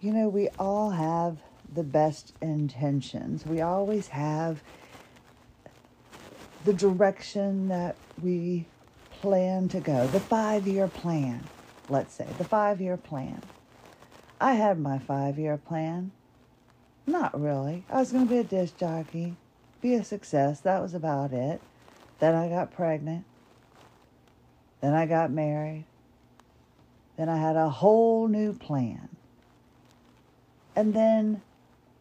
you know, we all have the best intentions. We always have the direction that we plan to go, the five year plan, let's say, the five year plan. I had my five year plan. Not really. I was going to be a disc jockey, be a success. That was about it. Then I got pregnant. Then I got married. Then I had a whole new plan. And then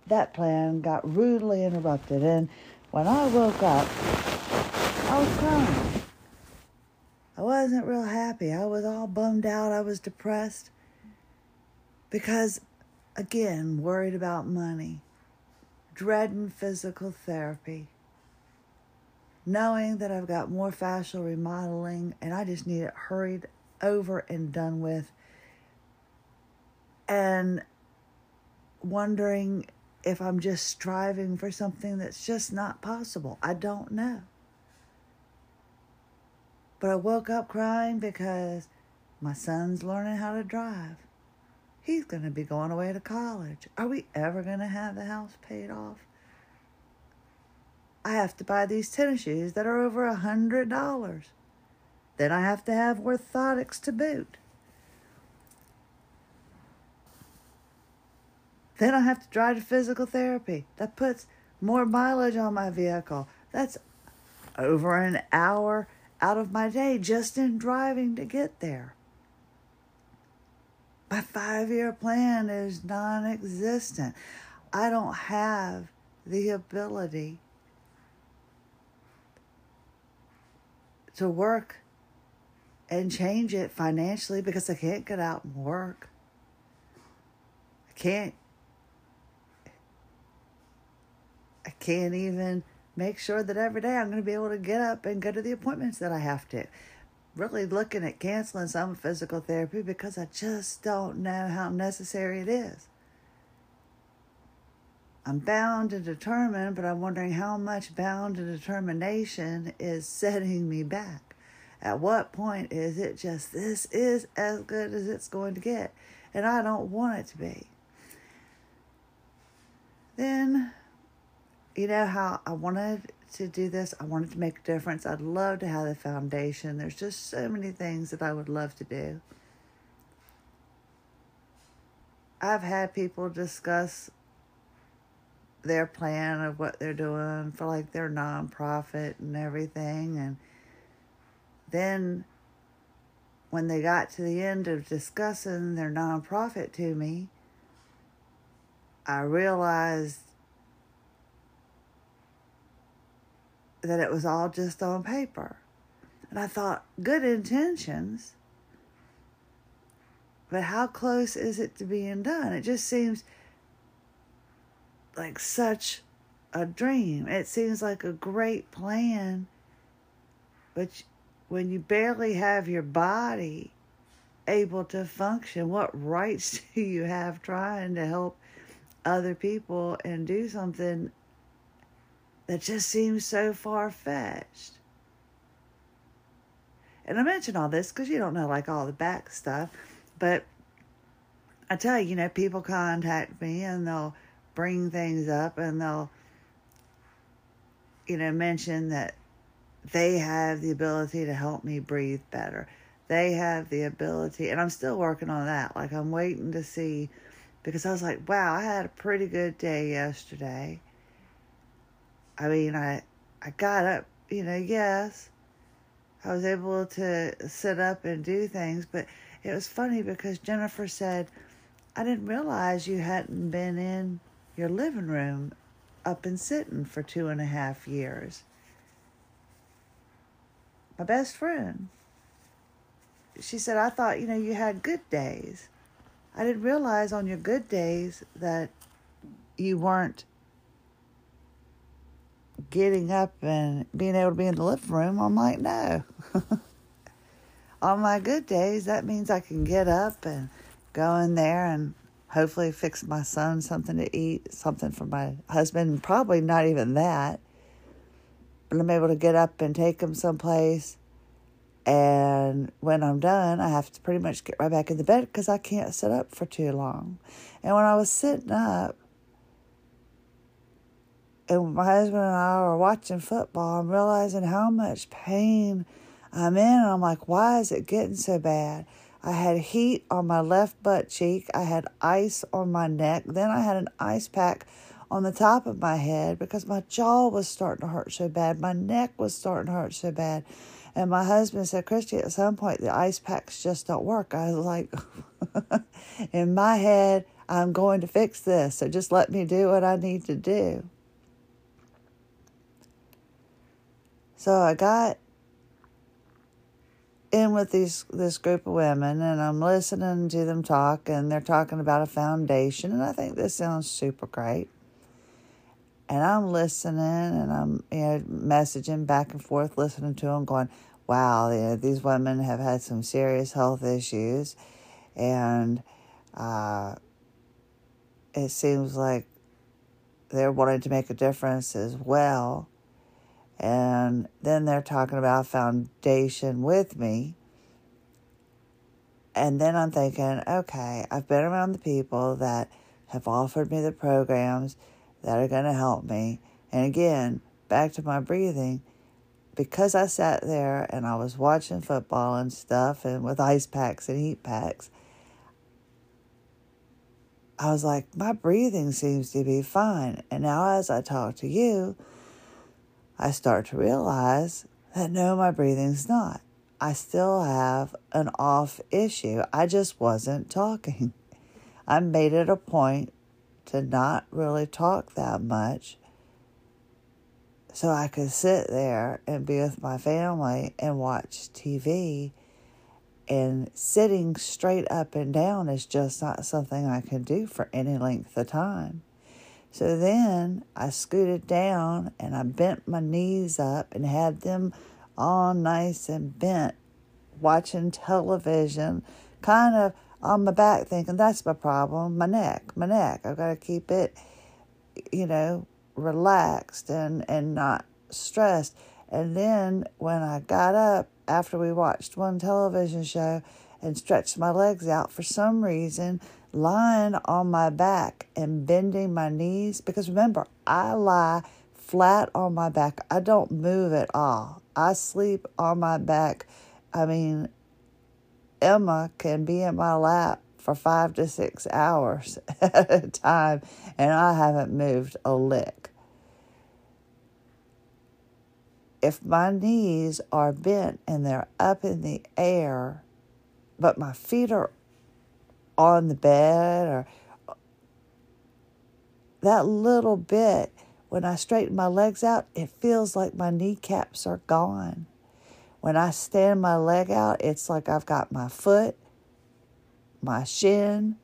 that plan got rudely interrupted. And when I woke up, I was crying. I wasn't real happy. I was all bummed out. I was depressed because, again, worried about money, dreading physical therapy, knowing that I've got more fascial remodeling and I just need it hurried over and done with, and wondering if I'm just striving for something that's just not possible. I don't know. But I woke up crying because my son's learning how to drive. He's going to be going away to college. Are we ever going to have the house paid off? I have to buy these tennis shoes that are over a hundred dollars. Then I have to have orthotics to boot. Then I have to drive to physical therapy. That puts more mileage on my vehicle. That's over an hour out of my day just in driving to get there. My five year plan is non existent. I don't have the ability to work and change it financially because I can't get out and work. I can't I can't even make sure that every day I'm going to be able to get up and go to the appointments that I have to. Really looking at canceling some physical therapy because I just don't know how necessary it is. I'm bound and determined, but I'm wondering how much bound and determination is setting me back. At what point is it just this is as good as it's going to get? And I don't want it to be. Then you know how I wanted to do this? I wanted to make a difference. I'd love to have the foundation. There's just so many things that I would love to do. I've had people discuss their plan of what they're doing for like their nonprofit and everything. And then when they got to the end of discussing their nonprofit to me, I realized that it was all just on paper. And I thought, good intentions, but how close is it to being done? It just seems like such a dream. It seems like a great plan, but when you barely have your body able to function, what rights do you have trying to help other people and do something that just seems so far fetched. And I mention all this because you don't know like all the back stuff, but I tell you, you know, people contact me and they'll bring things up and they'll, you know, mention that they have the ability to help me breathe better. They have the ability, and I'm still working on that. Like, I'm waiting to see because I was like, wow, I had a pretty good day yesterday. I mean, I I got up, you know, yes. I was able to sit up and do things, but it was funny because Jennifer said, I didn't realize you hadn't been in your living room up and sitting for two and a half years. My best friend. She said, I thought, you know, you had good days. I didn't realize on your good days that you weren't getting up and being able to be in the living room, I'm like, no. On my good days, that means I can get up and go in there and hopefully fix my son something to eat, something for my husband, probably not even that. But I'm able to get up and take him someplace And when I'm done, I have to pretty much get right back in the bed because I can't sit up for too long. And when I was sitting up, and my husband and I were watching football, I'm realizing how much pain I'm in. And I'm like, why is it getting so bad? I had heat on my left butt cheek. I had ice on my neck. Then I had an ice pack on the top of my head because my jaw was starting to hurt so bad. My neck was starting to hurt so bad. And my husband said, Christie, at some point the ice packs just don't work. I was like, in my head, I'm going to fix this. So just let me do what I need to do. So I got in with these this group of women and I'm listening to them talk and they're talking about a foundation and I think this sounds super great. And I'm listening and I'm you know messaging back and forth listening to them going, "Wow, you know, these women have had some serious health issues and uh, it seems like they're wanting to make a difference as well." And then they're talking about foundation with me. And then I'm thinking, okay, I've been around the people that have offered me the programs that are going to help me. And again, back to my breathing, because I sat there and I was watching football and stuff and with ice packs and heat packs, I was like, my breathing seems to be fine. And now as I talk to you, I start to realize that no, my breathing's not. I still have an off issue. I just wasn't talking. I made it a point to not really talk that much so I could sit there and be with my family and watch TV. And sitting straight up and down is just not something I can do for any length of time. So then I scooted down and I bent my knees up and had them all nice and bent, watching television, kind of on my back, thinking that's my problem, my neck, my neck. I've got to keep it, you know, relaxed and, and not stressed. And then when I got up after we watched one television show and stretched my legs out, for some reason, lying on my back and bending my knees because remember, I lie flat on my back. I don't move at all. I sleep on my back. I mean, Emma can be in my lap for five to six hours at a time, and I haven't moved a lick. If my knees are bent and they're up in the air, but my feet are on the bed or that little bit when I straighten my legs out, it feels like my kneecaps are gone. When I stand my leg out, it's like I've got my foot, my shin,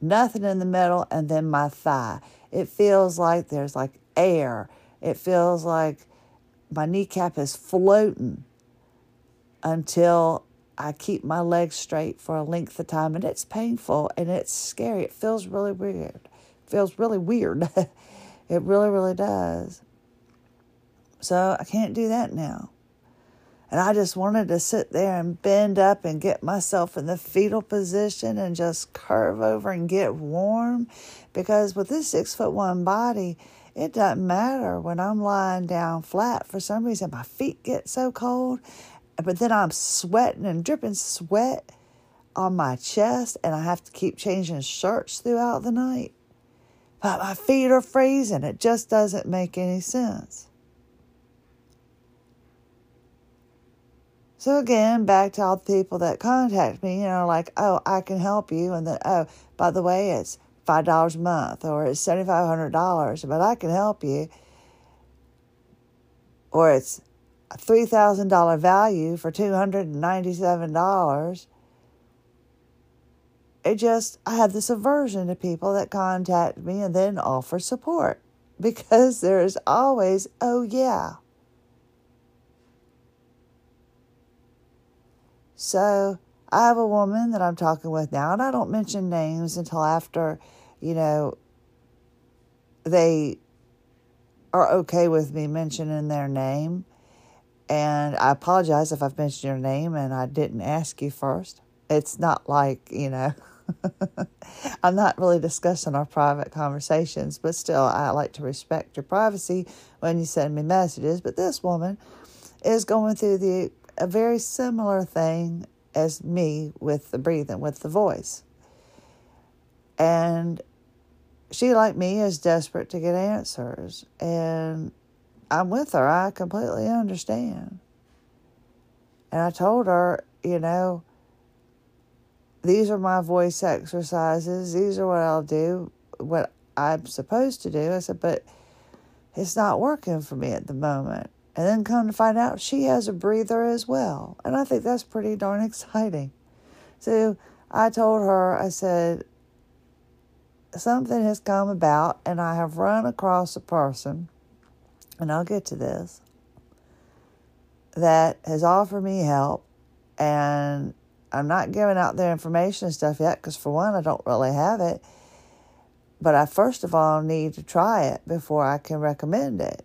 nothing in the middle, and then my thigh. It feels like there's like air. It feels like my kneecap is floating until I keep my legs straight for a length of time and it's painful and it's scary. It feels really weird. It feels really weird. it really, really does. So I can't do that now. And I just wanted to sit there and bend up and get myself in the fetal position and just curve over and get warm. Because with this six foot one body, it doesn't matter when I'm lying down flat. For some reason, my feet get so cold but then I'm sweating and dripping sweat on my chest, and I have to keep changing shirts throughout the night. But my feet are freezing. It just doesn't make any sense. So again, back to all the people that contact me, you know, like, oh, I can help you, and then, oh, by the way, it's five dollars a month or it's seventy five hundred dollars, but I can help you. Or it's $3,000 value for $297. It just, I have this aversion to people that contact me and then offer support because there is always, oh, yeah. So I have a woman that I'm talking with now, and I don't mention names until after, you know, they are okay with me mentioning their name And I apologize if I've mentioned your name and I didn't ask you first. It's not like, you know, I'm not really discussing our private conversations, but still, I like to respect your privacy when you send me messages. But this woman is going through the a very similar thing as me with the breathing, with the voice. And she, like me, is desperate to get answers. And I'm with her. I completely understand. And I told her, you know, these are my voice exercises. These are what I'll do, what I'm supposed to do. I said, but it's not working for me at the moment. And then come to find out she has a breather as well. And I think that's pretty darn exciting. So I told her, I said, something has come about, and I have run across a person, and I'll get to this, that has offered me help. And I'm not giving out their information and stuff yet because, for one, I don't really have it. But I first of all need to try it before I can recommend it.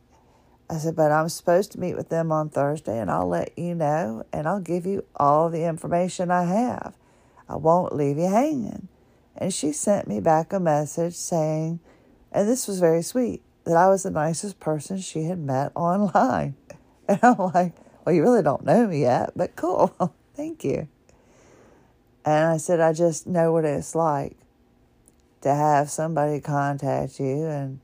I said, but I'm supposed to meet with them on Thursday and I'll let you know and I'll give you all the information I have. I won't leave you hanging. And she sent me back a message saying, and this was very sweet, that I was the nicest person she had met online. And I'm like, well, you really don't know me yet, but cool. Thank you. And I said, I just know what it's like to have somebody contact you and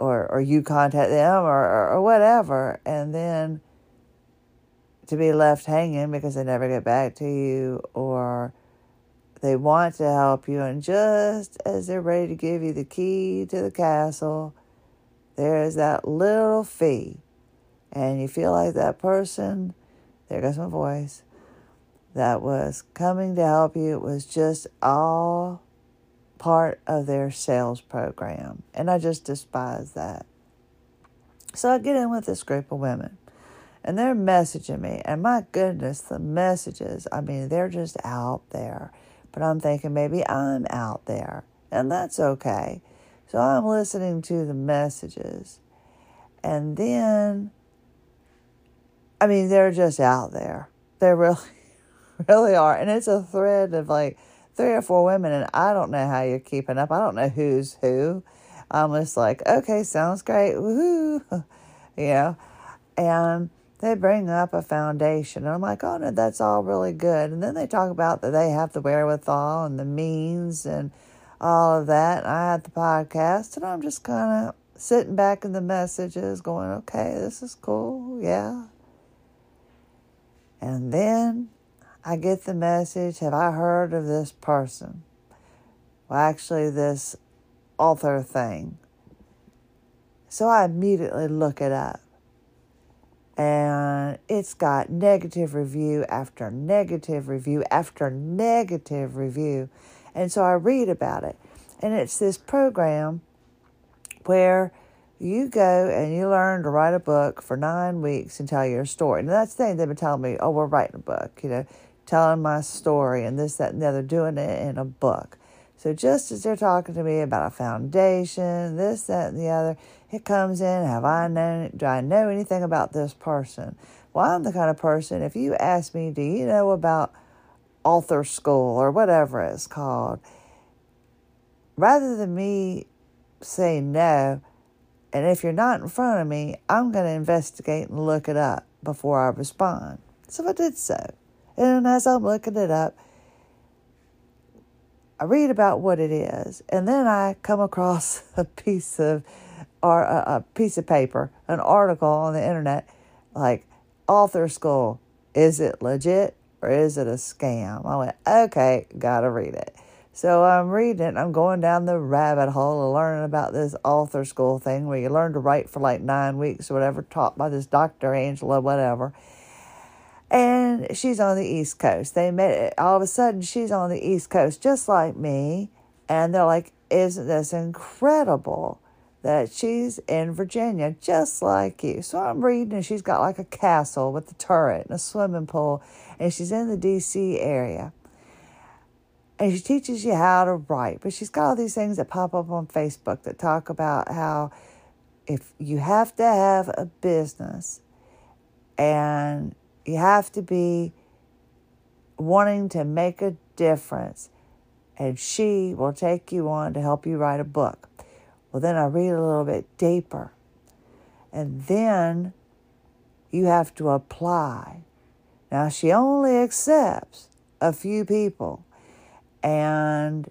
or or you contact them or, or, or whatever and then to be left hanging because they never get back to you or they want to help you and just as they're ready to give you the key to the castle there is that little fee and you feel like that person there goes my voice that was coming to help you it was just all part of their sales program. And I just despise that. So I get in with this group of women and they're messaging me. And my goodness, the messages, I mean, they're just out there. But I'm thinking maybe I'm out there, and that's okay. So I'm listening to the messages. And then, I mean, they're just out there. They're really really are. And it's a thread of like three or four women, and I don't know how you're keeping up. I don't know who's who. I'm just like, okay, sounds great. Woohoo. You know? And they bring up a foundation. And I'm like, oh, no, that's all really good. And then they talk about that they have the wherewithal and the means and all of that. And I had the podcast, and I'm just kind of sitting back in the messages going, okay, this is cool. Yeah. And then I get the message Have I heard of this person? Well, actually, this author thing. So I immediately look it up. And it's got negative review after negative review after negative review. And so I read about it. And it's this program where you go and you learn to write a book for nine weeks and tell your story. And that's the thing they've been telling me, oh, we're writing a book, you know telling my story and this, that, and the other, doing it in a book. So just as they're talking to me about a foundation, this, that, and the other, it comes in. Have I known? Do I know anything about this person? Well, I'm the kind of person. If you ask me, do you know about author school or whatever it's called? Rather than me say no, and if you're not in front of me, I'm going to investigate and look it up before I respond. So I did so. And as I'm looking it up, I read about what it is, and then I come across a piece of or a, a piece of paper, an article on the internet, like author school. Is it legit or is it a scam? I went, okay, gotta read it. So I'm reading it. I'm going down the rabbit hole of learning about this author school thing where you learn to write for like nine weeks or whatever, taught by this Dr. Angela, whatever and she's on the East Coast. They met. All of a sudden, she's on the East Coast, just like me. And they're like, Isn't this incredible that she's in Virginia, just like you? So I'm reading, and she's got like a castle with a turret and a swimming pool, and she's in the D.C. area. And she teaches you how to write, but she's got all these things that pop up on Facebook that talk about how if you have to have a business and you have to be wanting to make a difference. And she will take you on to help you write a book. Well, then I read a little bit deeper. And then you have to apply. Now, she only accepts a few people, and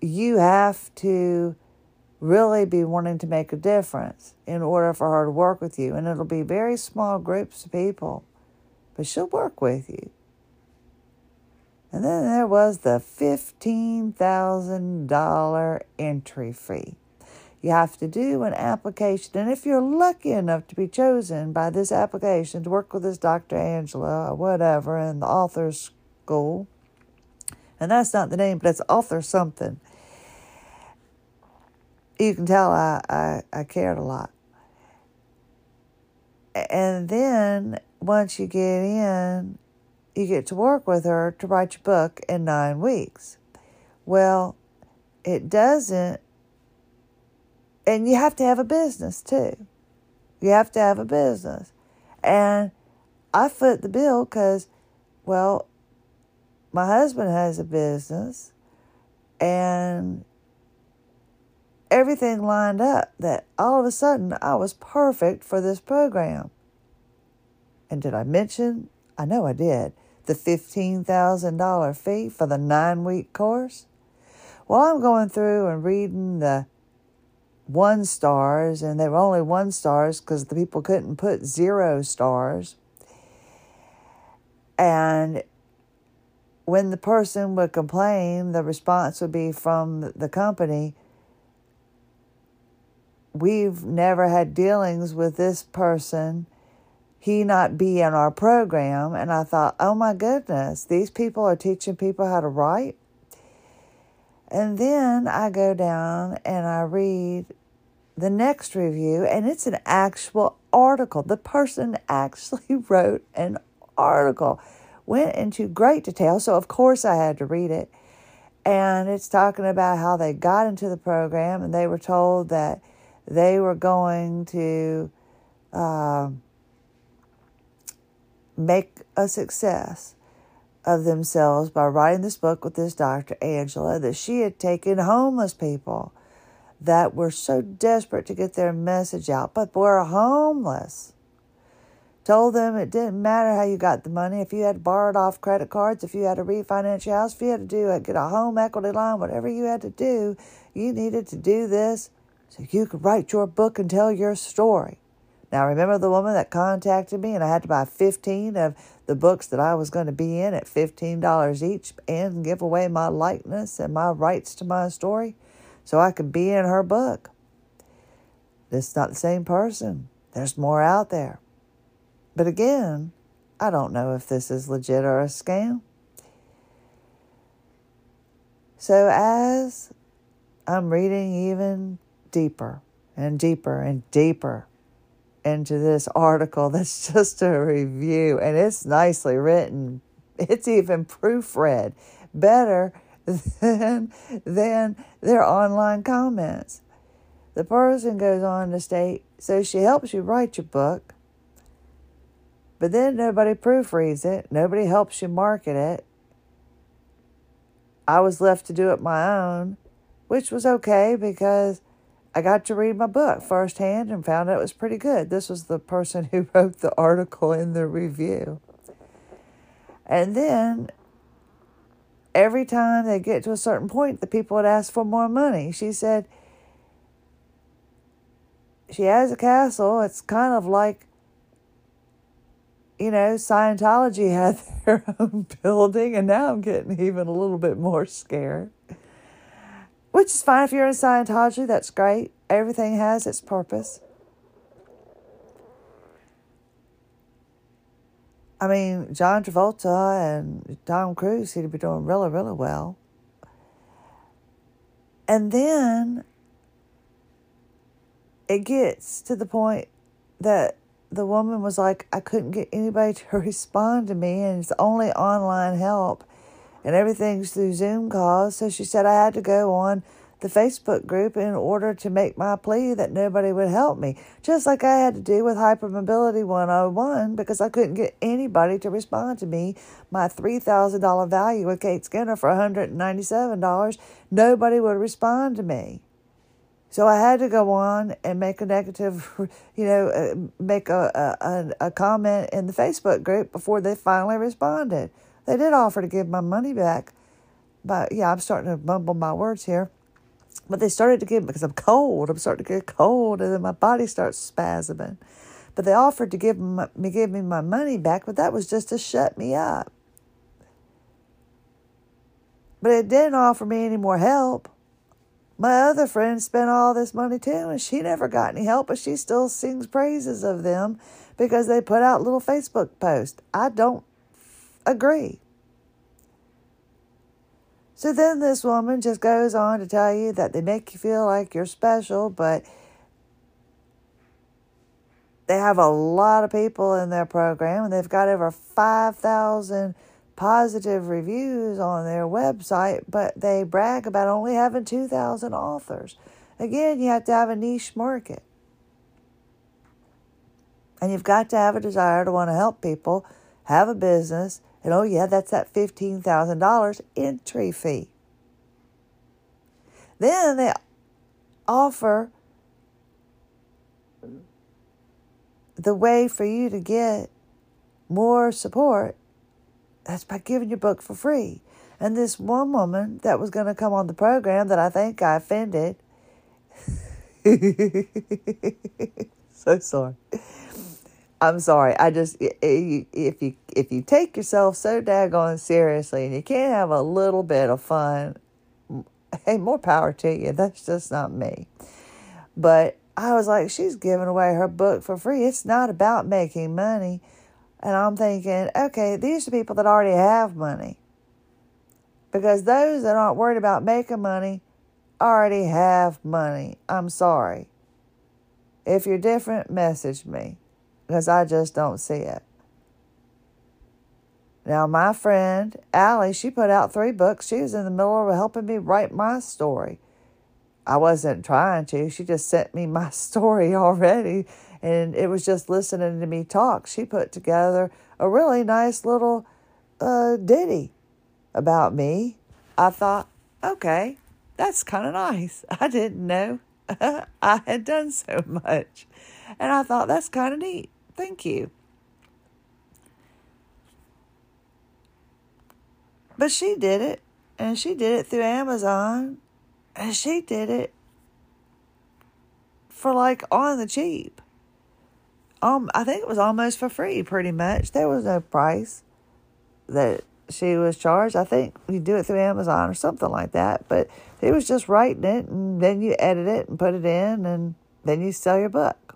you have to really be wanting to make a difference in order for her to work with you. And it'll be very small groups of people, but she'll work with you. And then there was the $15,000 entry fee. You have to do an application. And if you're lucky enough to be chosen by this application to work with this Dr. Angela or whatever in the author's school, and that's not the name, but it's author something you can tell I, I, I cared a lot. And then once you get in, you get to work with her to write your book in nine weeks. Well, it doesn't, and you have to have a business too. You have to have a business. And I foot the bill because, well, my husband has a business and everything lined up that all of a sudden I was perfect for this program. And did I mention? I know I did. The $15,000 fee for the nine week course? Well, I'm going through and reading the one stars, and they were only one stars because the people couldn't put zero stars. And when the person would complain, the response would be from the company we've never had dealings with this person, he not be in our program. And I thought, oh my goodness, these people are teaching people how to write. And then I go down and I read the next review, and it's an actual article. The person actually wrote an article, went into great detail. So, of course, I had to read it. And it's talking about how they got into the program and they were told that they were going to uh, make a success of themselves by writing this book with this Dr. Angela that she had taken homeless people that were so desperate to get their message out, but were homeless. Told them it didn't matter how you got the money, if you had to borrow it off credit cards, if you had to refinance your house, if you had to do a, get a home equity line, whatever you had to do, you needed to do this so you could write your book and tell your story. Now, remember the woman that contacted me and I had to buy 15 of the books that I was going to be in at $15 each and give away my likeness and my rights to my story so I could be in her book? It's not the same person. There's more out there. But again, I don't know if this is legit or a scam. So, as I'm reading even deeper and deeper and deeper into this article that's just a review and it's nicely written. It's even proofread better than, than their online comments. The person goes on to state so she helps you write your book, but then nobody proofreads it, nobody helps you market it. I was left to do it my own, which was okay because I got to read my book firsthand and found out it was pretty good. This was the person who wrote the article in the review. And then every time they get to a certain point, the people would ask for more money. She said, she has a castle. It's kind of like, you know, Scientology had their own building, and now I'm getting even a little bit more scared which is fine if you're in Scientology, that's great. Everything has its purpose. I mean, John Travolta and Tom Cruise seem to be doing really, really well. And then it gets to the point that the woman was like, I couldn't get anybody to respond to me, and it's only online help and everything's through Zoom calls. So she said I had to go on the Facebook group in order to make my plea that nobody would help me. Just like I had to do with Hypermobility 101 because I couldn't get anybody to respond to me. My $3,000 value with Kate Skinner for $197, nobody would respond to me. So I had to go on and make a negative, you know, uh, make a, a, a comment in the Facebook group before they finally responded. They did offer to give my money back, but yeah, I'm starting to mumble my words here. But they started to give because I'm cold. I'm starting to get cold, and then my body starts spasming. But they offered to give me give me my money back, but that was just to shut me up. But it didn't offer me any more help. My other friend spent all this money too, and she never got any help, but she still sings praises of them because they put out little Facebook posts. I don't agree. So then this woman just goes on to tell you that they make you feel like you're special, but they have a lot of people in their program and they've got over 5,000 positive reviews on their website, but they brag about only having 2,000 authors. Again, you have to have a niche market. And you've got to have a desire to want to help people, have a business, and oh, yeah, that's that $15,000 entry fee. Then they offer the way for you to get more support. That's by giving your book for free. And this one woman that was going to come on the program that I think I offended. so sorry. I'm sorry. I just if you if you take yourself so daggone seriously and you can't have a little bit of fun, hey, more power to you. That's just not me. But I was like, she's giving away her book for free. It's not about making money. And I'm thinking, okay, these are people that already have money. Because those that aren't worried about making money already have money. I'm sorry. If you're different, message me because I just don't see it. Now, my friend Allie, she put out three books. She was in the middle of helping me write my story. I wasn't trying to. She just sent me my story already, and it was just listening to me talk. She put together a really nice little uh, ditty about me. I thought, okay, that's kind of nice. I didn't know I had done so much. And I thought, that's kind of neat. Thank you. But she did it, and she did it through Amazon, and she did it for like on the cheap. Um, I think it was almost for free, pretty much. There was no price that she was charged. I think you do it through Amazon or something like that. But it was just writing it, and then you edit it and put it in, and then you sell your book.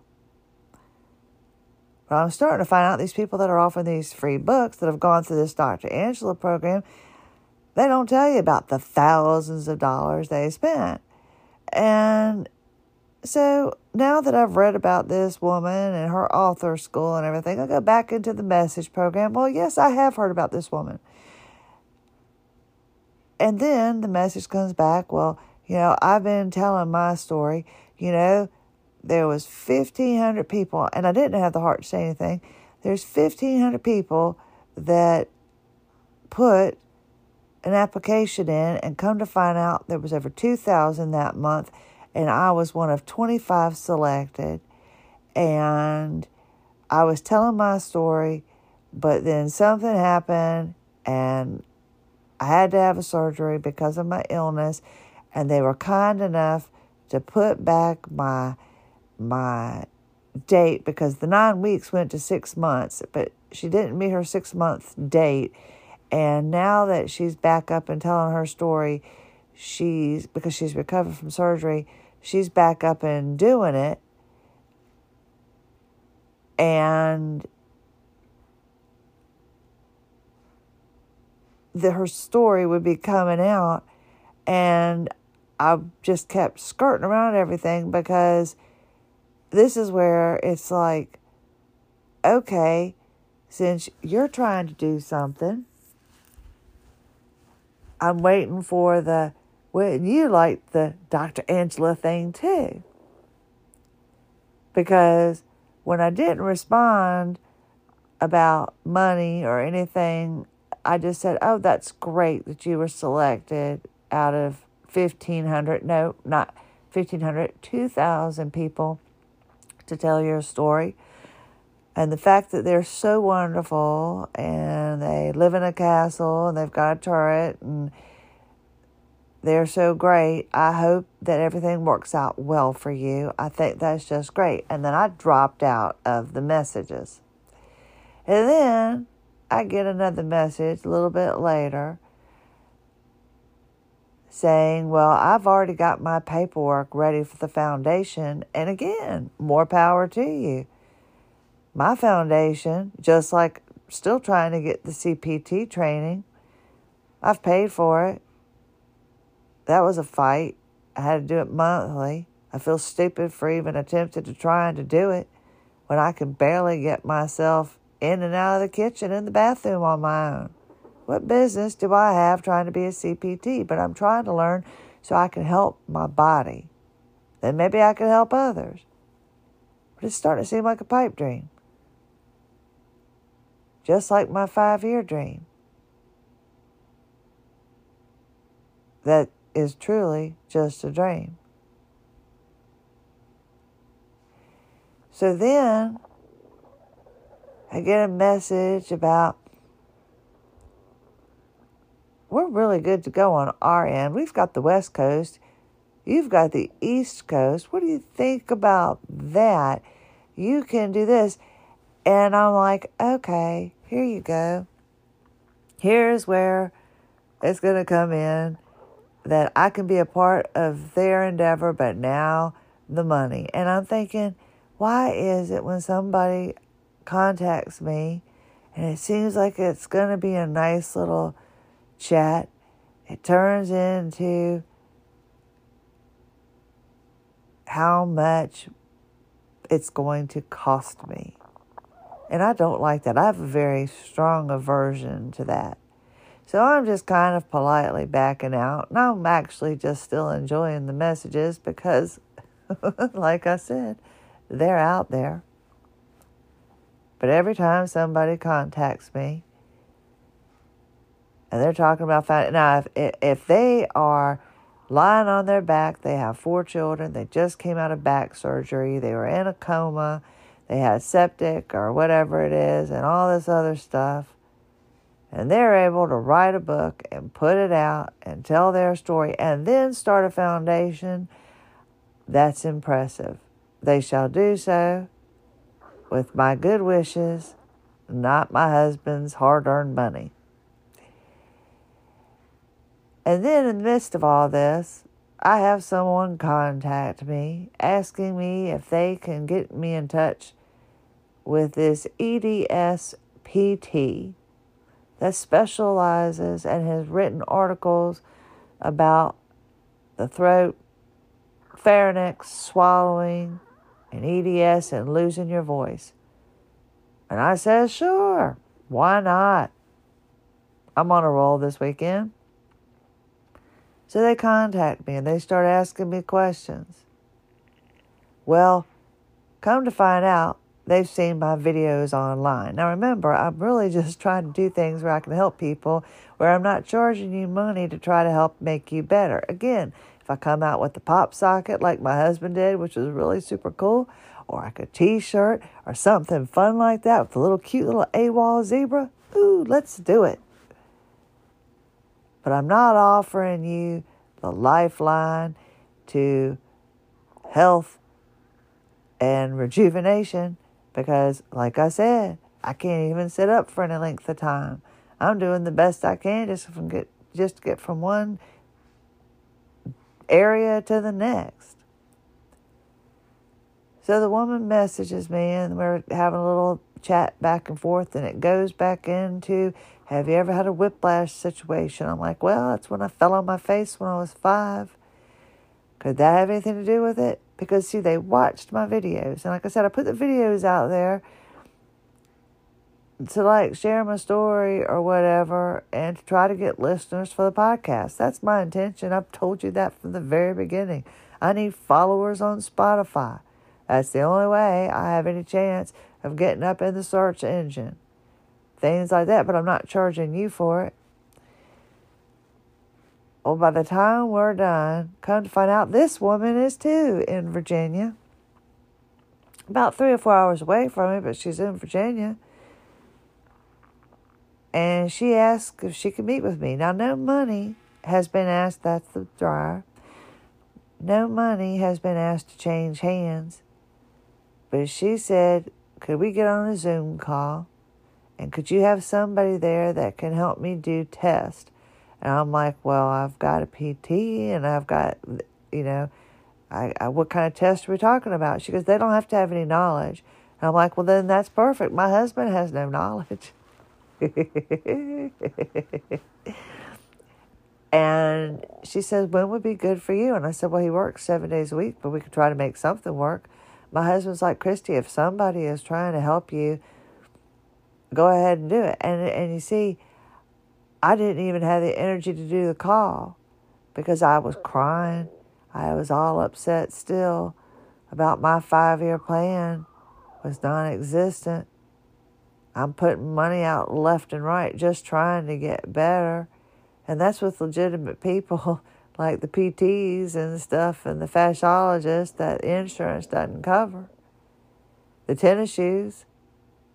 But I'm starting to find out these people that are offering these free books that have gone through this Dr. Angela program, they don't tell you about the thousands of dollars they spent. And so now that I've read about this woman and her author school and everything, I go back into the message program. Well, yes, I have heard about this woman. And then the message comes back, well, you know, I've been telling my story, you know, there was 1500 people and i didn't have the heart to say anything. There's 1500 people that put an application in and come to find out there was over 2000 that month and i was one of 25 selected. And i was telling my story but then something happened and i had to have a surgery because of my illness and they were kind enough to put back my my date because the nine weeks went to six months, but she didn't meet her six month date. And now that she's back up and telling her story, she's because she's recovered from surgery, she's back up and doing it. And the, her story would be coming out. And I just kept skirting around everything because this is where it's like, okay, since you're trying to do something, I'm waiting for the Well, you like the Dr. Angela thing too. Because when I didn't respond about money or anything, I just said, Oh, that's great that you were selected out of 1,500, no, not 1,500, 2,000 people to tell your story. And the fact that they're so wonderful and they live in a castle and they've got a turret and they're so great. I hope that everything works out well for you. I think that's just great. And then I dropped out of the messages. And then I get another message a little bit later saying, Well, I've already got my paperwork ready for the foundation. And again, more power to you. My foundation, just like still trying to get the CPT training, I've paid for it. That was a fight. I had to do it monthly. I feel stupid for even attempting to trying to do it when I can barely get myself in and out of the kitchen and the bathroom on my own. What business do I have trying to be a CPT? But I'm trying to learn so I can help my body. Then maybe I can help others. But it's starting to seem like a pipe dream. Just like my five year dream. That is truly just a dream. So then I get a message about we're really good to go on our end. We've got the West Coast, you've got the East Coast. What do you think about that? You can do this. And I'm like, okay, here you go. Here's where it's going to come in that I can be a part of their endeavor, but now the money. And I'm thinking, why is it when somebody contacts me and it seems like it's going to be a nice little chat, it turns into how much it's going to cost me. And I don't like that. I have a very strong aversion to that. So I'm just kind of politely backing out. And I'm actually just still enjoying the messages because, like I said, they're out there. But every time somebody contacts me and they're talking about finding, now if, if they are lying on their back, they have four children, they just came out of back surgery, they were in a coma, they had septic or whatever it is, and all this other stuff and they're able to write a book and put it out and tell their story and then start a foundation, that's impressive. They shall do so with my good wishes, not my husband's hard earned money. And then, in the midst of all this, I have someone contact me asking me if they can get me in touch with this EDS PT that specializes and has written articles about the throat, pharynx, swallowing, and EDS and losing your voice. And I said, sure, why not? I'm on a roll this weekend. So they contact me and they start asking me questions. Well, come to find out, they've seen my videos online. Now remember, I'm really just trying to do things where I can help people, where I'm not charging you money to try to help make you better. Again, if I come out with the pop socket like my husband did, which was really super cool, or like a t-shirt or something fun like that with a little cute little AWOL zebra, ooh, let's do it. But I'm not offering you the lifeline to health and rejuvenation because, like I said, I can't even sit up for any length of time. I'm doing the best I can just from get just get from one area to the next. So the woman messages me, and we're having a little chat back and forth, and it goes back into Have you ever had a whiplash situation? I'm like, Well, that's when I fell on my face when I was five. Could that have anything to do with it? because see they watched my videos and like i said i put the videos out there to like share my story or whatever and to try to get listeners for the podcast. That's my intention. I've told you that from the very beginning. I need followers on Spotify. That's the only way I have any chance of getting up in the search engine. Things like that, but I'm not charging you for it. Well, by the time we're done, come to find out this woman is too in Virginia. About three or four hours away from me, but she's in Virginia. And she asked if she could meet with me. Now, no money has been asked, that's the dryer. No money has been asked to change hands. But she said, could we get on a Zoom call? And could you have somebody there that can help me do tests? And I'm like, well, I've got a PT and I've got, you know, I, I, what kind of test are we talking about? She goes, they don't have to have any knowledge. And I'm like, well, then that's perfect. My husband has no knowledge. and she says, when would be good for you? And I said, well, he works seven days a week, but we could try to make something work. My husband's like, Christie, if somebody is trying to help you, go ahead and do it. And, and you see, I didn't even have the energy to do the call because I was crying. I was all upset still about my five year plan was non existent. I'm putting money out left and right just trying to get better. And that's with legitimate people like the PTs and stuff and the fasciologists that insurance doesn't cover. The tennis shoes,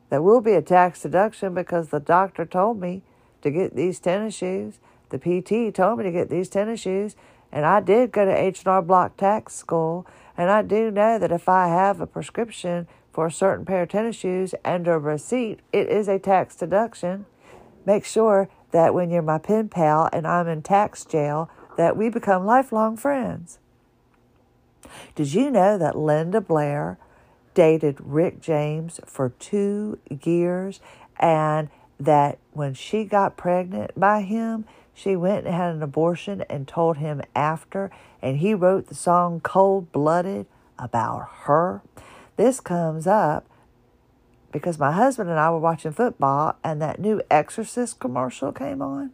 there will be a tax deduction because the doctor told me to get these tennis shoes. The PT told me to get these tennis shoes, and I did go to H&R Block Tax School, and I do know that if I have a prescription for a certain pair of tennis shoes and a receipt, it is a tax deduction. Make sure that when you're my pen pal and I'm in tax jail, that we become lifelong friends. Did you know that Linda Blair dated Rick James for two years and that when she got pregnant by him, she went and had an abortion and told him after, and he wrote the song Cold Blooded about her. This comes up because my husband and I were watching football and that new Exorcist commercial came on.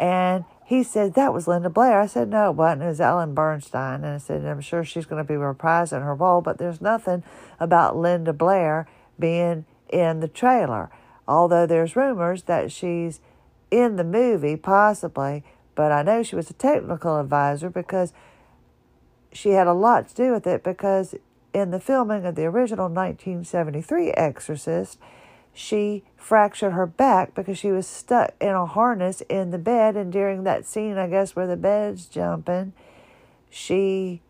And he said, That was Linda Blair. I said, No, it wasn't. It was Ellen Burstyn. And I said, I'm sure she's going to be reprising her role, but there's nothing about Linda Blair being in the trailer although there's rumors that she's in the movie, possibly, but I know she was a technical advisor because she had a lot to do with it because in the filming of the original 1973 Exorcist, she fractured her back because she was stuck in a harness in the bed. And during that scene, I guess, where the bed's jumping, she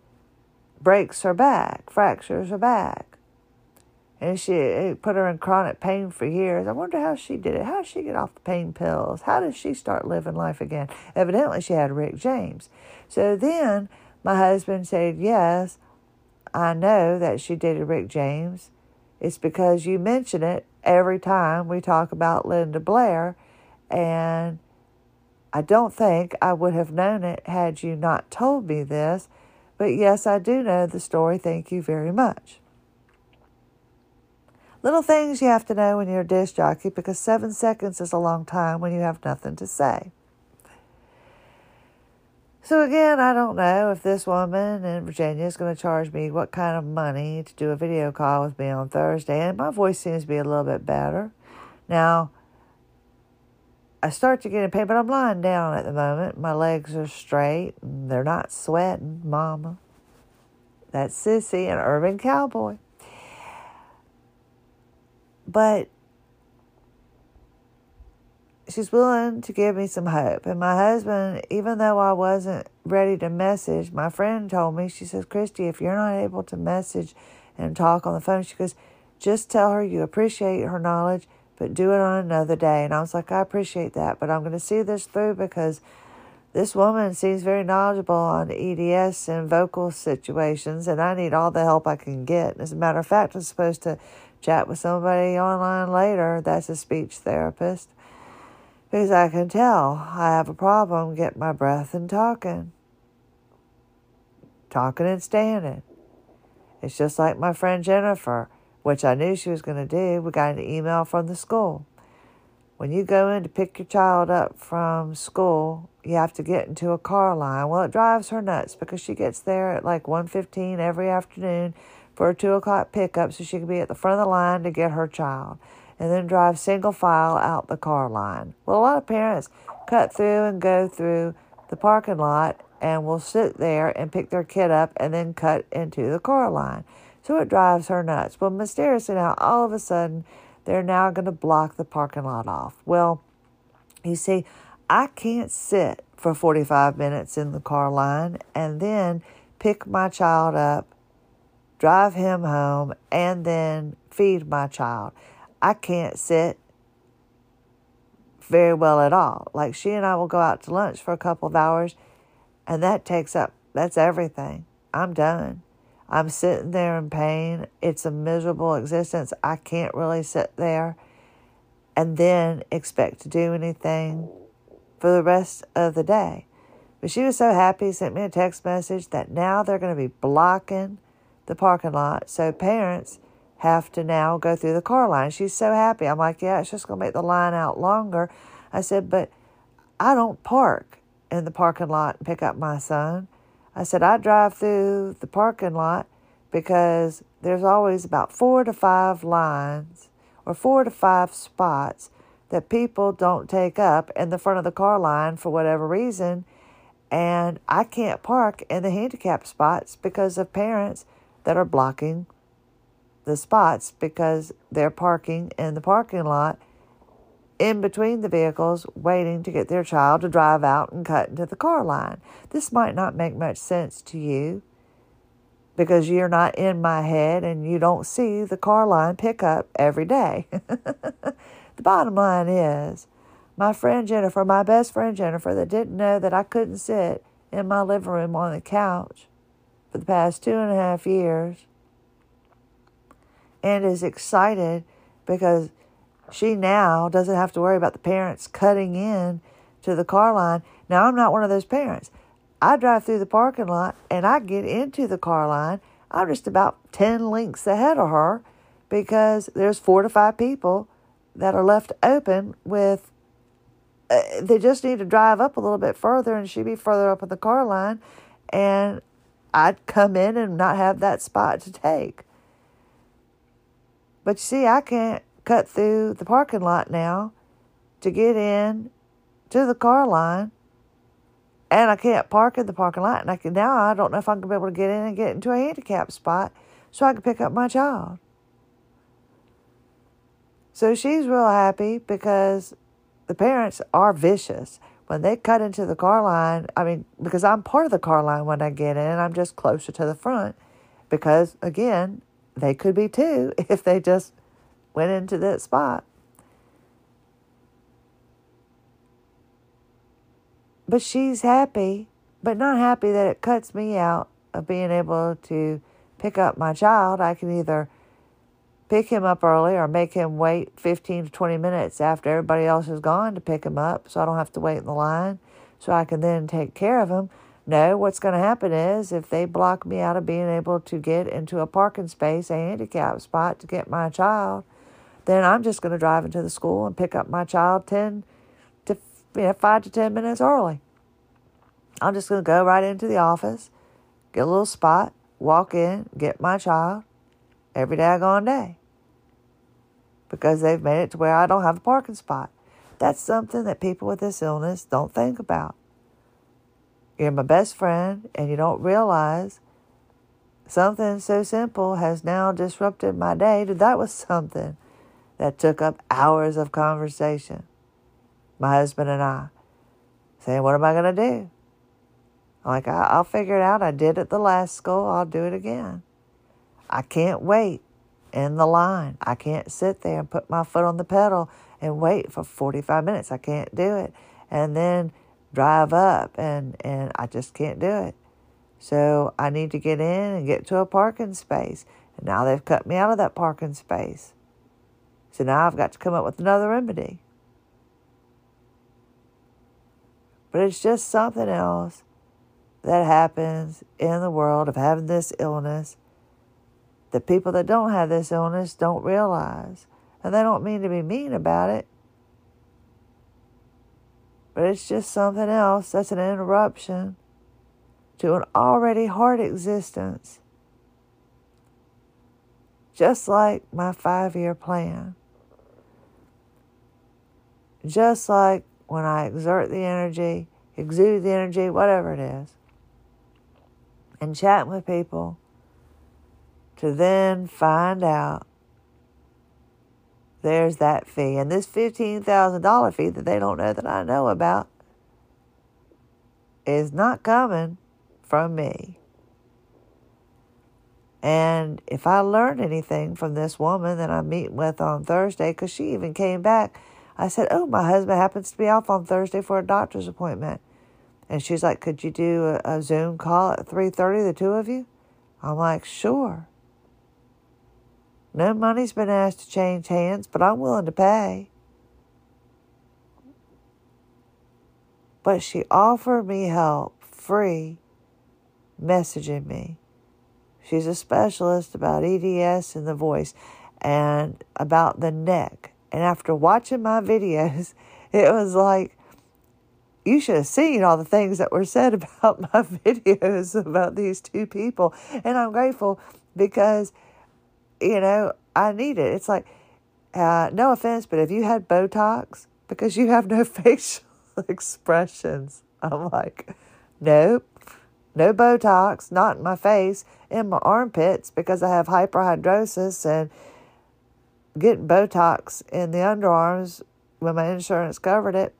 breaks her back, fractures her back and she put her in chronic pain for years. I wonder how she did it. How did she get off the pain pills? How did she start living life again? Evidently, she had Rick James. So then my husband said, Yes, I know that she dated Rick James. It's because you mention it every time we talk about Linda Blair. And I don't think I would have known it had you not told me this. But yes, I do know the story. Thank you very much. Little things you have to know when you're a disc jockey because seven seconds is a long time when you have nothing to say. So again, I don't know if this woman in Virginia is going to charge me what kind of money to do a video call with me on Thursday, and my voice seems to be a little bit better. Now, I start to get in pain, but I'm lying down at the moment. My legs are straight, and they're not sweating, mama. That's Sissy, an urban cowboy. But she's willing to give me some hope. And my husband, even though I wasn't ready to message, my friend told me, she says, Christie, if you're not able to message and talk on the phone, she goes, just tell her you appreciate her knowledge, but do it on another day. And I was like, I appreciate that, but I'm going to see this through because this woman seems very knowledgeable on EDS and vocal situations, and I need all the help I can get. And As a matter of fact, I'm supposed to chat with somebody online later that's a speech therapist because I can tell I have a problem getting my breath and talking. Talking and standing. It's just like my friend Jennifer, which I knew she was going to do. We got an email from the school. when you go in to pick your child up from school, you have to get into a car line. Well, it drives her nuts because she gets there at like 1.15 every afternoon for a 2 o'clock pickup so she can be at the front of the line to get her child and then drive single file out the car line. Well, a lot of parents cut through and go through the parking lot and will sit there and pick their kid up and then cut into the car line. So it drives her nuts. Well, mysteriously now, all of a sudden, they're now going to block the parking lot off. Well, you see, I can't sit for 45 minutes in the car line and then pick my child up, drive him home, and then feed my child. I can't sit very well at all. Like she and I will go out to lunch for a couple of hours, and that takes up, that's everything. I'm done. I'm sitting there in pain. It's a miserable existence. I can't really sit there and then expect to do anything for the rest of the day. But she was so happy, sent me a text message that now they're going to be blocking the parking lot. So parents have to now go through the car line. She's so happy. I'm like, yeah, it's just going to make the line out longer. I said, but I don't park in the parking lot and pick up my son. I said, I drive through the parking lot because there's always about four to five lines or four to five spots that people don't take up in the front of the car line for whatever reason. And I can't park in the handicap spots because of parents that are blocking the spots because they're parking in the parking lot in between the vehicles waiting to get their child to drive out and cut into the car line. This might not make much sense to you because you're not in my head and you don't see the car line pickup every day. the bottom line is my friend Jennifer, my best friend Jennifer, that didn't know that I couldn't sit in my living room on the couch for the past two and a half years and is excited because she now doesn't have to worry about the parents cutting in to the car line. Now, I'm not one of those parents. I drive through the parking lot and I get into the car line. I'm just about 10 lengths ahead of her because there's four to five people that are left open with uh, they just need to drive up a little bit further and she'd be further up in the car line and I'd come in and not have that spot to take. But you see, I can't cut through the parking lot now to get in to the car line. And I can't park in the parking lot. And I can, now I don't know if I'm going to be able to get in and get into a handicap spot so I can pick up my child. So she's real happy because the parents are vicious. When they cut into the car line, I mean, because I'm part of the car line when I get in, I'm just closer to the front. Because again, they could be too if they just went into that spot. But she's happy, but not happy that it cuts me out of being able to pick up my child. I can either pick him up early or make him wait 15 to 20 minutes after everybody else has gone to pick him up so I don't have to wait in the line so I can then take care of him. No, what's going to happen is if they block me out of being able to get into a parking space, a handicap spot to get my child, then I'm just going to drive into the school and pick up my child 10 to you know, 5 to 10 minutes early. I'm just going to go right into the office, get a little spot, walk in, get my child every daggone day because they've made it to where I don't have a parking spot. That's something that people with this illness don't think about. You're my best friend, and you don't realize something so simple has now disrupted my day. That was something that took up hours of conversation. My husband and I saying, What am I going to do? I'm like, I'll figure it out. I did it the last school. I'll do it again. I can't wait in the line. I can't sit there and put my foot on the pedal and wait for 45 minutes. I can't do it. And then drive up and, and I just can't do it. So I need to get in and get to a parking space. And now they've cut me out of that parking space. So now I've got to come up with another remedy. But it's just something else that happens in the world of having this illness that people that don't have this illness don't realize. And they don't mean to be mean about it. But it's just something else. That's an interruption to an already hard existence. Just like my five year plan. Just like when I exert the energy, exude the energy, whatever it is, and chat with people to then find out there's that fee. And this $15,000 fee that they don't know that I know about is not coming from me. And if I learned anything from this woman that I'm meeting with on Thursday, because she even came back, I said, "Oh, my husband happens to be off on Thursday for a doctor's appointment," and she's like, "Could you do a, a Zoom call at three thirty, the two of you?" I'm like, "Sure." No money's been asked to change hands, but I'm willing to pay. But she offered me help free messaging me. She's a specialist about EDS and the voice and about the neck. And after watching my videos, it was like, you should have seen all the things that were said about my videos about these two people. And I'm grateful because, you know, I need it. It's like, uh, no offense, but if you had Botox, because you have no facial expressions, I'm like, nope no Botox, not in my face, in my armpits because I have hyperhidrosis and getting Botox in the underarms when my insurance covered it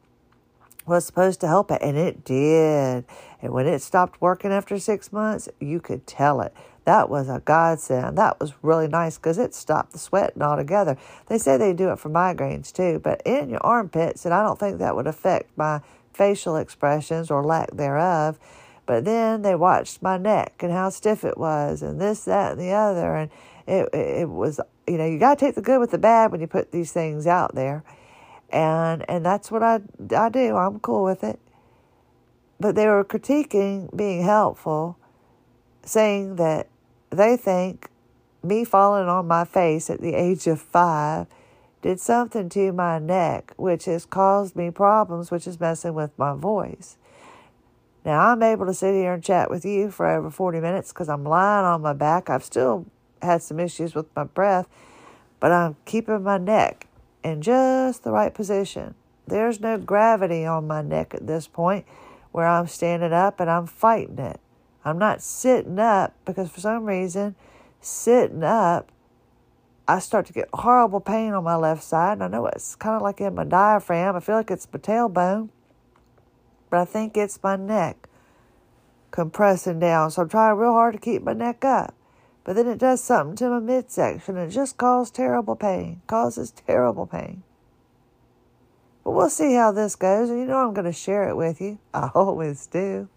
was supposed to help it, and it did. And when it stopped working after six months, you could tell it. That was a godsend. That was really nice because it stopped the sweating altogether. They say they do it for migraines too, but in your armpits, and I don't think that would affect my facial expressions or lack thereof. But then they watched my neck and how stiff it was, and this, that, and the other, and it it was you know you got to take the good with the bad when you put these things out there, and and that's what I I do. I'm cool with it. But they were critiquing being helpful, saying that they think me falling on my face at the age of five did something to my neck, which has caused me problems, which is messing with my voice. Now I'm able to sit here and chat with you for over 40 minutes because I'm lying on my back. I've still had some issues with my breath, but I'm keeping my neck in just the right position. There's no gravity on my neck at this point where I'm standing up and I'm fighting it. I'm not sitting up because for some reason, sitting up, I start to get horrible pain on my left side. And I know it's kind of like in my diaphragm. I feel like it's my tailbone but I think it's my neck compressing down. So I'm trying real hard to keep my neck up. But then it does something to my midsection and it just causes terrible pain. Causes terrible pain. But we'll see how this goes. And you know I'm going to share it with you. I always do.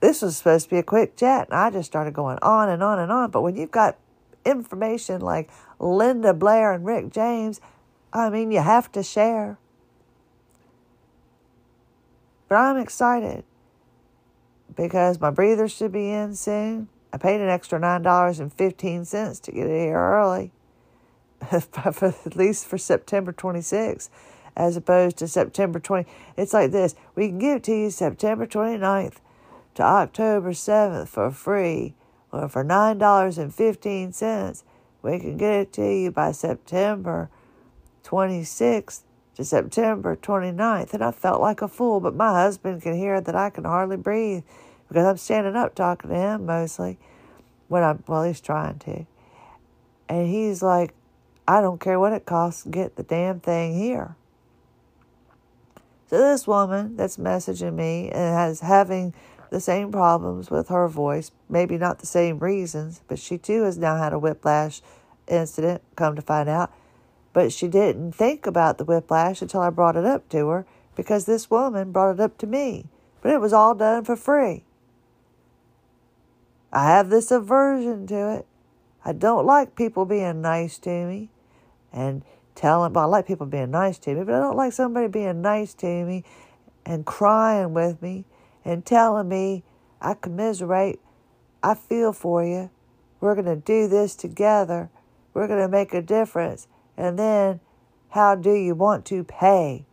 This was supposed to be a quick chat, and I just started going on and on and on. But when you've got information like Linda Blair and Rick James, I mean, you have to share. But I'm excited because my breather should be in soon. I paid an extra $9.15 to get it here early, at least for September 26th, as opposed to September 20. It's like this we can give it to you September 29th to October 7th for free, or for $9.15. We can get it to you by September 26th to September 29th, and I felt like a fool, but my husband can hear that I can hardly breathe because I'm standing up talking to him mostly when I'm, well, he's trying to. And he's like, I don't care what it costs get the damn thing here. So this woman that's messaging me and has having the same problems with her voice, maybe not the same reasons, but she too has now had a whiplash incident, come to find out. But she didn't think about the whiplash until I brought it up to her because this woman brought it up to me. But it was all done for free. I have this aversion to it. I don't like people being nice to me and telling, well, I like people being nice to me, but I don't like somebody being nice to me and crying with me and telling me, I commiserate, I feel for you, we're going to do this together, we're going to make a difference. And then, how do you want to pay?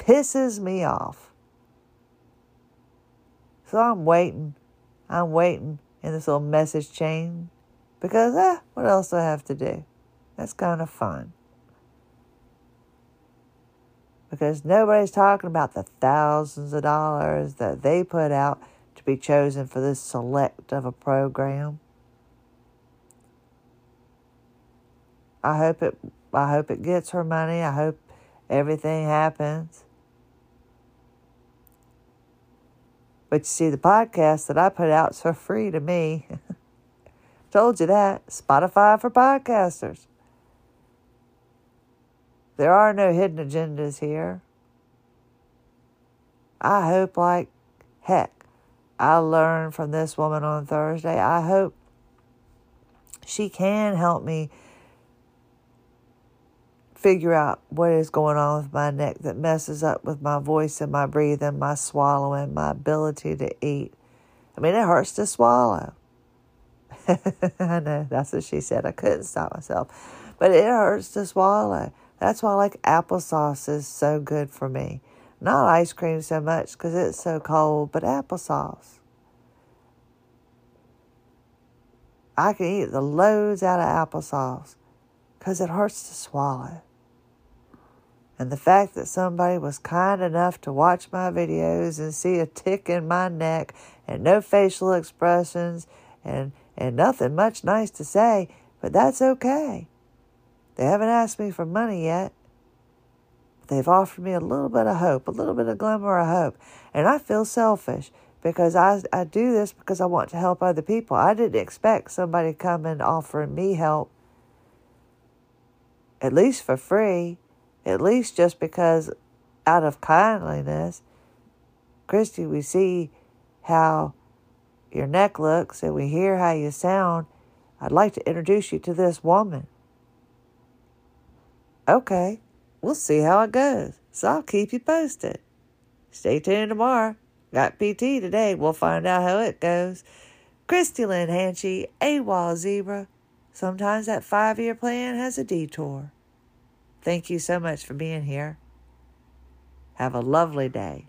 pisses me off. So I'm waiting. I'm waiting in this little message chain because, eh, what else do I have to do? That's kind of fun. Because nobody's talking about the thousands of dollars that they put out to be chosen for this select of a program. I hope it I hope it gets her money. I hope everything happens. But you see, the podcast that I put out is for free to me. Told you that. Spotify for podcasters. There are no hidden agendas here. I hope, like heck, I learned from this woman on Thursday. I hope she can help me figure out what is going on with my neck that messes up with my voice and my breathing, my swallowing, my ability to eat. I mean, it hurts to swallow. I know, that's what she said. I couldn't stop myself. But it hurts to swallow. That's why, I like, applesauce is so good for me. Not ice cream so much because it's so cold, but applesauce. I can eat the loads out of applesauce because it hurts to swallow. And the fact that somebody was kind enough to watch my videos and see a tick in my neck and no facial expressions and, and nothing much nice to say, but that's okay. They haven't asked me for money yet. They've offered me a little bit of hope, a little bit of glimmer of hope. And I feel selfish because I, I do this because I want to help other people. I didn't expect somebody coming offering me help, at least for free at least just because out of kindliness. Christie, we see how your neck looks and we hear how you sound. I'd like to introduce you to this woman. Okay, we'll see how it goes. So I'll keep you posted. Stay tuned tomorrow. Got PT today. We'll find out how it goes. Christie Lynn Hanchey, AWOL Zebra. Sometimes that five year plan has a detour. Thank you so much for being here. Have a lovely day.